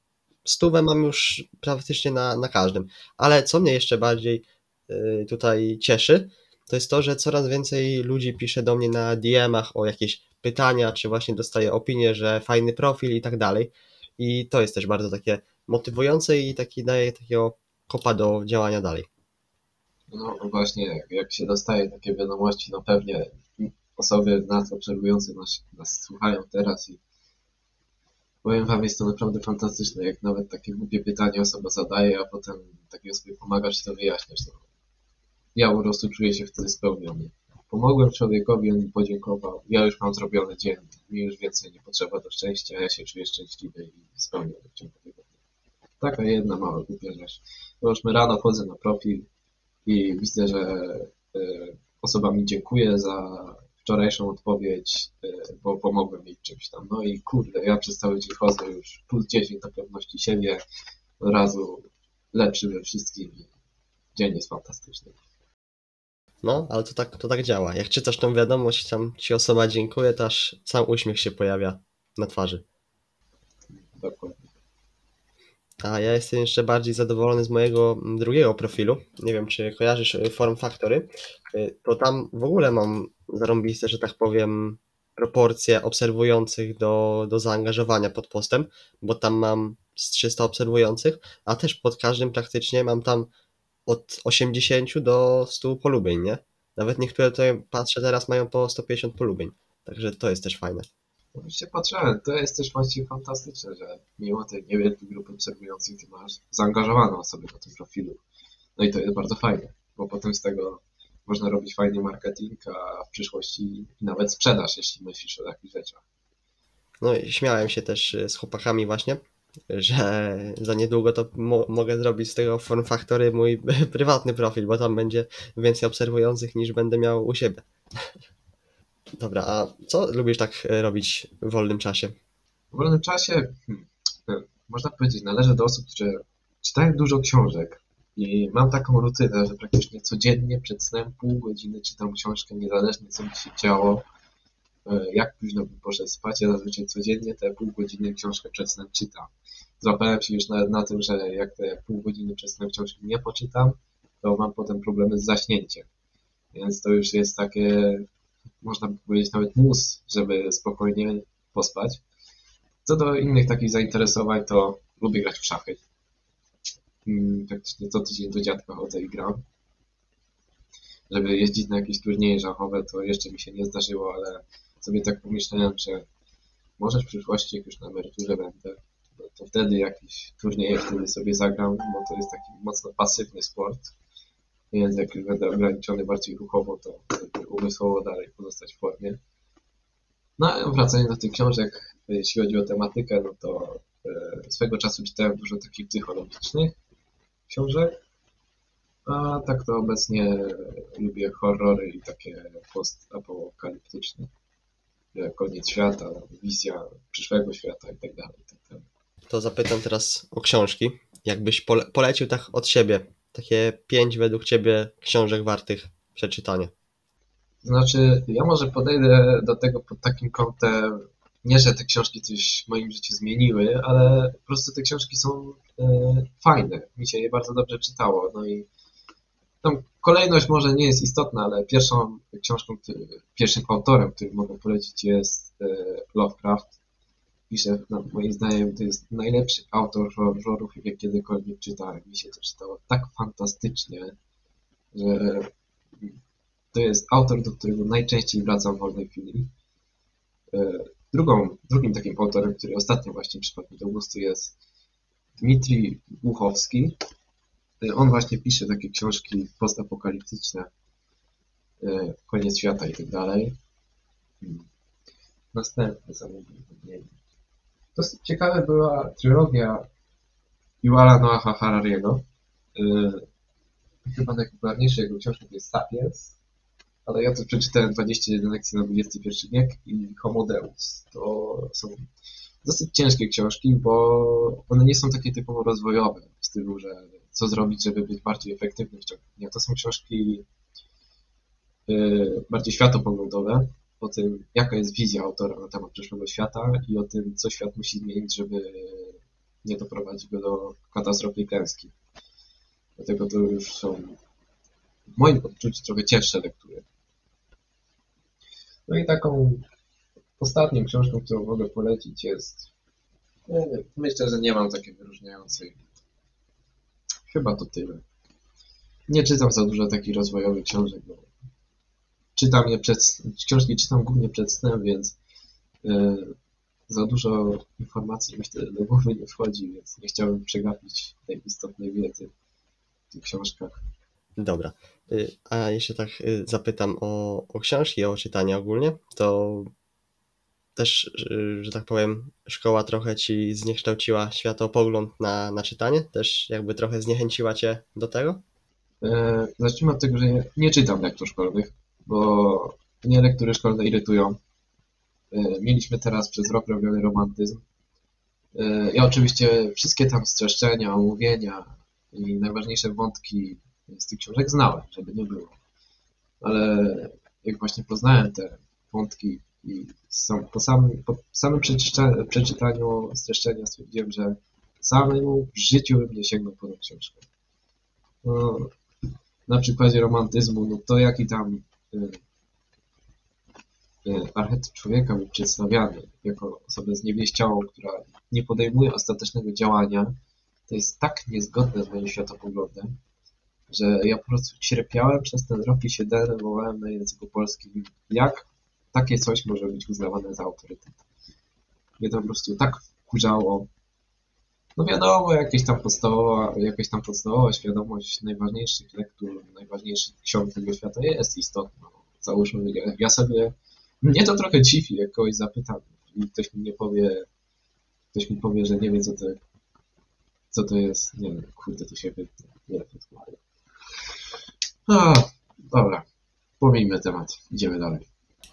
stówę mam już praktycznie na, na każdym. Ale co mnie jeszcze bardziej y, tutaj cieszy, to jest to, że coraz więcej ludzi pisze do mnie na DM-ach o jakieś pytania, czy właśnie dostaje opinie, że fajny profil i tak dalej. I to jest też bardzo takie motywujące i taki daje takiego kopa do działania dalej. No właśnie, jak, się dostaje takie wiadomości, no pewnie osoby nas obserwujące nas, nas słuchają teraz i powiem wam, jest to naprawdę fantastyczne, jak nawet takie głupie pytanie osoba zadaje, a potem takiej osobie pomagasz to wyjaśniasz. No. Ja po prostu czuję się wtedy spełniony. Pomogłem człowiekowi, on mi podziękował, ja już mam zrobiony dzień, mi już więcej nie potrzeba do szczęścia, ja się czuję szczęśliwy i spełniony w ciągu tego. Taka jedna mała głupia rzecz. Załóżmy rano wchodzę na profil i widzę, że y, osoba mi dziękuję za wczorajszą odpowiedź, y, bo pomogłem jej czymś tam. No i kurde, ja przez cały dzień chodzę już plus 10 do pewności siebie, od razu lepszy we wszystkim i dzień jest fantastyczny. No, ale to tak, to tak działa. Jak czytasz tą wiadomość, tam ci osoba dziękuję, to aż sam uśmiech się pojawia na twarzy. Dokładnie. A ja jestem jeszcze bardziej zadowolony z mojego drugiego profilu. Nie wiem, czy kojarzysz y, Form Factory. Y, To tam w ogóle mam zarąbiste, że tak powiem, proporcje obserwujących do, do zaangażowania pod postem, bo tam mam z 300 obserwujących, a też pod każdym praktycznie mam tam od 80 do 100 polubień, nie? Nawet niektóre tutaj patrzę teraz mają po 150 polubień. Także to jest też fajne. Oczywiście patrzyłem, to jest też właściwie fantastyczne, że mimo tej niewielkiej grupy obserwujących ty masz zaangażowaną osobę na tym profilu. No i to jest bardzo fajne, bo potem z tego można robić fajny marketing, a w przyszłości nawet sprzedaż, jeśli myślisz o takich rzeczach. No i śmiałem się też y, z chłopakami właśnie, że za niedługo to mo mogę zrobić z tego Form Factory mój prywatny profil, bo tam będzie więcej obserwujących niż będę miał u siebie. Dobra, a co lubisz tak y, robić w wolnym czasie? W wolnym czasie, hmm, e, można powiedzieć, należę do osób, które czytają dużo książek i mam taką rutynę, że praktycznie codziennie przed snem pół godziny czytam książkę, niezależnie co mi się działo, e, jak późno bym poszedł spać, ja zazwyczaj codziennie te pół godziny książkę przed snem czytam. Złapałem się już nawet na tym, że jak te pół godziny przed snem książki nie poczytam, to mam potem problemy z zaśnięciem. Więc to już jest takie, można by powiedzieć, nawet mus, żeby spokojnie pospać. Co do innych takich zainteresowań, to lubię grać w szachy. Mm, Praktycznie co tydzień do dziadka chodzę i gram. Żeby jeździć na jakieś turnieje szachowe, to jeszcze mi się nie zdarzyło, ale sobie tak pomyślałem, że może w przyszłości, jak już na emeryturze będę, no to wtedy jakieś turnieje wtedy sobie zagram, bo to jest taki mocno pasywny sport. Już będę ograniczony bardziej ruchowo, to umysłowo dalej pozostać w formie. No a wracając do tych książek, jeśli chodzi o tematykę, no to e, swego czasu czytałem dużo takich psychologicznych książek, a tak to obecnie lubię horrory i takie postapokaliptyczne. Koniec świata, wizja przyszłego świata tak i tak dalej. To zapytam teraz o książki. Jakbyś pole polecił tak od siebie, takie pięć według ciebie książek wartych przeczytania. Znaczy, ja może podejdę do tego pod takim kątem, nie, że te książki coś w moim życiu zmieniły, ale po prostu te książki są e, fajne. Mi się je bardzo dobrze czytało. No i tam kolejność może nie jest istotna, ale pierwszą książką, który, pierwszym autorem, który mogę polecić jest e, Lovecraft. Pisze, no, moim zdaniem to jest najlepszy autor horrorów, jakie kiedykolwiek czytałem. Mi się to czytało tak fantastycznie, że to jest autor, do którego najczęściej wracam w wolnej chwili. E, Drugą, drugim takim autorem, który ostatnio właśnie przypadł mi do gustu jest Dmitrij Głuchowski. E, On właśnie pisze takie książki postapokaliptyczne, e, koniec świata i tak dalej. Hmm. Następny zamówienie. Dosyć ciekawa była trylogia Yuvala Noaha Harariego. E, Chyba najpopularniejsza jego książka to jest Sapiens, ale ja to przeczytałem 21 lekcji na XXI wiek i Homo Deus. To są dosyć ciężkie książki, bo one nie są takie typowo rozwojowe, w stylu, że co zrobić, żeby być bardziej efektywnym w ciągu dnia. To są książki yy, bardziej światopoglądowe, o tym, jaka jest wizja autora na temat przyszłego świata i o tym, co świat musi zmienić, żeby nie doprowadzić go do katastrofy i klęski. Dlatego to już są w moim odczuciu trochę cięższe lektury. No i taką ostatnią książką, którą mogę polecić jest wiem, myślę, że nie mam takiej wyróżniającej. Chyba to tyle. Nie czytam za dużo takich rozwojowych książek, bo czytam je przed, książki czytam głównie przed snem, więc e, za dużo informacji mi wtedy do głowy nie wchodzi, więc nie chciałbym przegapić tej istotnej wiedzy w tych książkach. Dobra. Y, A jeszcze tak y, zapytam o, o książki, o czytanie ogólnie, to też, y, że tak powiem, szkoła trochę ci zniekształciła światopogląd na, na czytanie? Też jakby trochę zniechęciła cię do tego? E, Zacznijmy od tego, że nie, nie czytam lektur szkolnych, bo mnie lektury szkolne irytują. E, Mieliśmy teraz przez rok robiony romantyzm. E, Ja oczywiście wszystkie tam streszczenia, omówienia i najważniejsze wątki z tych książek znałem, żeby nie było. Ale jak właśnie poznałem te wątki i sam, po, samym, po samym przeczyta, przeczytaniu streszczenia stwierdziłem, że samemu w życiu bym nie sięgnął po tą książkę. No, na przykładzie romantyzmu, no to jaki tam archetyp człowieka był przedstawiany jako osobę zniewieściałą, która nie podejmuje ostatecznego działania, to jest tak niezgodne z moim światopoglądem, że ja po prostu cierpiałem przez ten rok i się denerwowałem na języku polskim, jak takie coś może być uznawane za autorytet. Mnie to po prostu tak wkurzało. No wiadomo, jakieś tam podstawowa, jakaś tam podstawowa świadomość najważniejszych lektur, najważniejszych ksiąg tego świata jest istotna. Załóżmy, ja, sobie, mnie to trochę dziwi, jak kogoś zapytam i ktoś mi nie powie, ktoś mi powie, że nie wie, co to, co to jest, nie wiem, kurde, to się wytnie, nie wiem, a, dobra, pomijmy temat, idziemy dalej.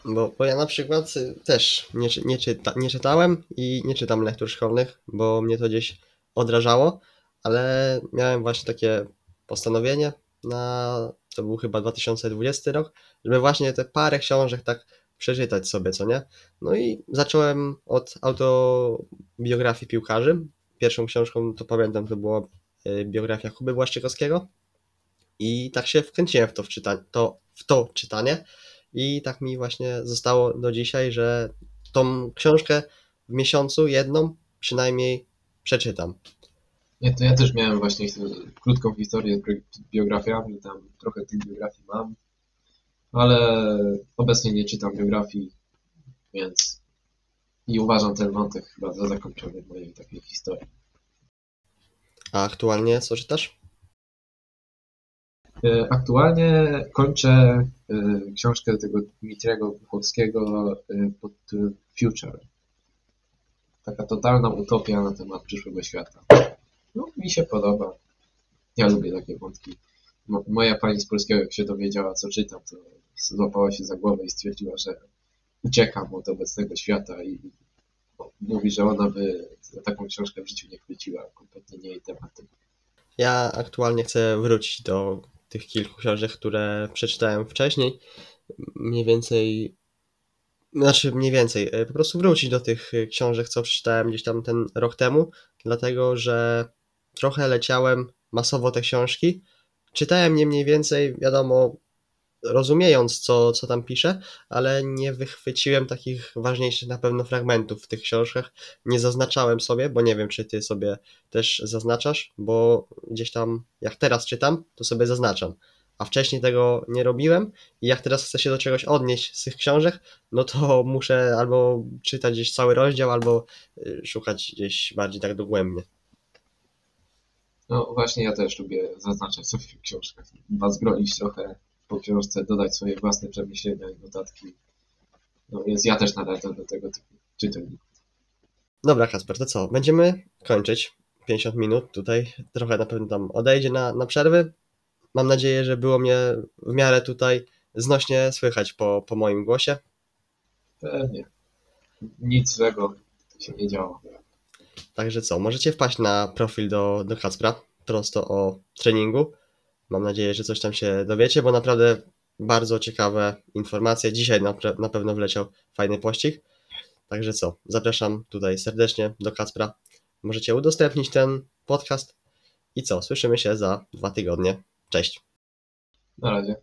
Bo, bo ja na przykład też nie, nie, czyta, nie czytałem i nie czytam lektur szkolnych, bo mnie to gdzieś odrażało, ale miałem właśnie takie postanowienie na, to był chyba 2020 rok, żeby właśnie te parę książek tak przeczytać sobie, co nie? No i zacząłem od autobiografii piłkarzy. Pierwszą książką, to pamiętam, to była y, biografia Kuby Błaszczykowskiego i tak się wkręciłem w to, czyta- to, w to czytanie. I tak mi właśnie zostało do dzisiaj, że tą książkę w miesiącu jedną przynajmniej przeczytam. Nie, to ja też miałem właśnie krótką historię z bi- biografiami, tam trochę tych biografii mam, ale obecnie nie czytam biografii, więc i uważam ten wątek chyba za zakończony w mojej takiej historii. A aktualnie co czytasz? E, Aktualnie kończę e, książkę tego Dmitriego Głuchowskiego e, pod Future. Taka totalna utopia na temat przyszłego świata. No, mi się podoba. Ja lubię takie wątki. Mo- moja pani z polskiego, jak się dowiedziała, co czytam, to złapała się za głowę i stwierdziła, że uciekam od obecnego świata i mówi, że ona by za taką książkę w życiu nie chwyciła. Kompletnie nie jej tematy. Ja aktualnie chcę wrócić do tych kilku książek, które przeczytałem wcześniej. Mniej więcej. Znaczy, mniej więcej. e, Po prostu wrócić do tych e, książek, co przeczytałem gdzieś tam ten rok temu, dlatego że trochę leciałem masowo te książki. Czytałem je mniej więcej, wiadomo, rozumiejąc, co, co tam pisze, ale nie wychwyciłem takich ważniejszych na pewno fragmentów w tych książkach. Nie zaznaczałem sobie, bo nie wiem, czy ty sobie też zaznaczasz, bo gdzieś tam, jak teraz czytam, to sobie zaznaczam. A wcześniej tego nie robiłem i jak teraz chcę się do czegoś odnieść z tych książek, no to muszę albo czytać gdzieś cały rozdział, albo y, szukać gdzieś bardziej tak dogłębnie. No właśnie ja też lubię zaznaczać sobie w książkach. Trochę po książce, dodać swoje własne przemyślenia i notatki. No więc ja też należę do tego typu czytelników. Dobra, Kasper, to co? Będziemy kończyć. 50 minut tutaj. Trochę na pewno tam odejdzie na, na przerwy. Mam nadzieję, że było mnie w miarę tutaj znośnie słychać po, po moim głosie. Pewnie. Nic złego się nie działo. Także co, możecie wpaść na profil do, do Kacpra, prosto o treningu. Mam nadzieję, że coś tam się dowiecie, bo naprawdę bardzo ciekawe informacje. Dzisiaj na, na pewno wleciał fajny pościg. Także co, zapraszam tutaj serdecznie do Kacpra. Możecie udostępnić ten podcast. I co, słyszymy się za dwa tygodnie. Cześć. Na razie.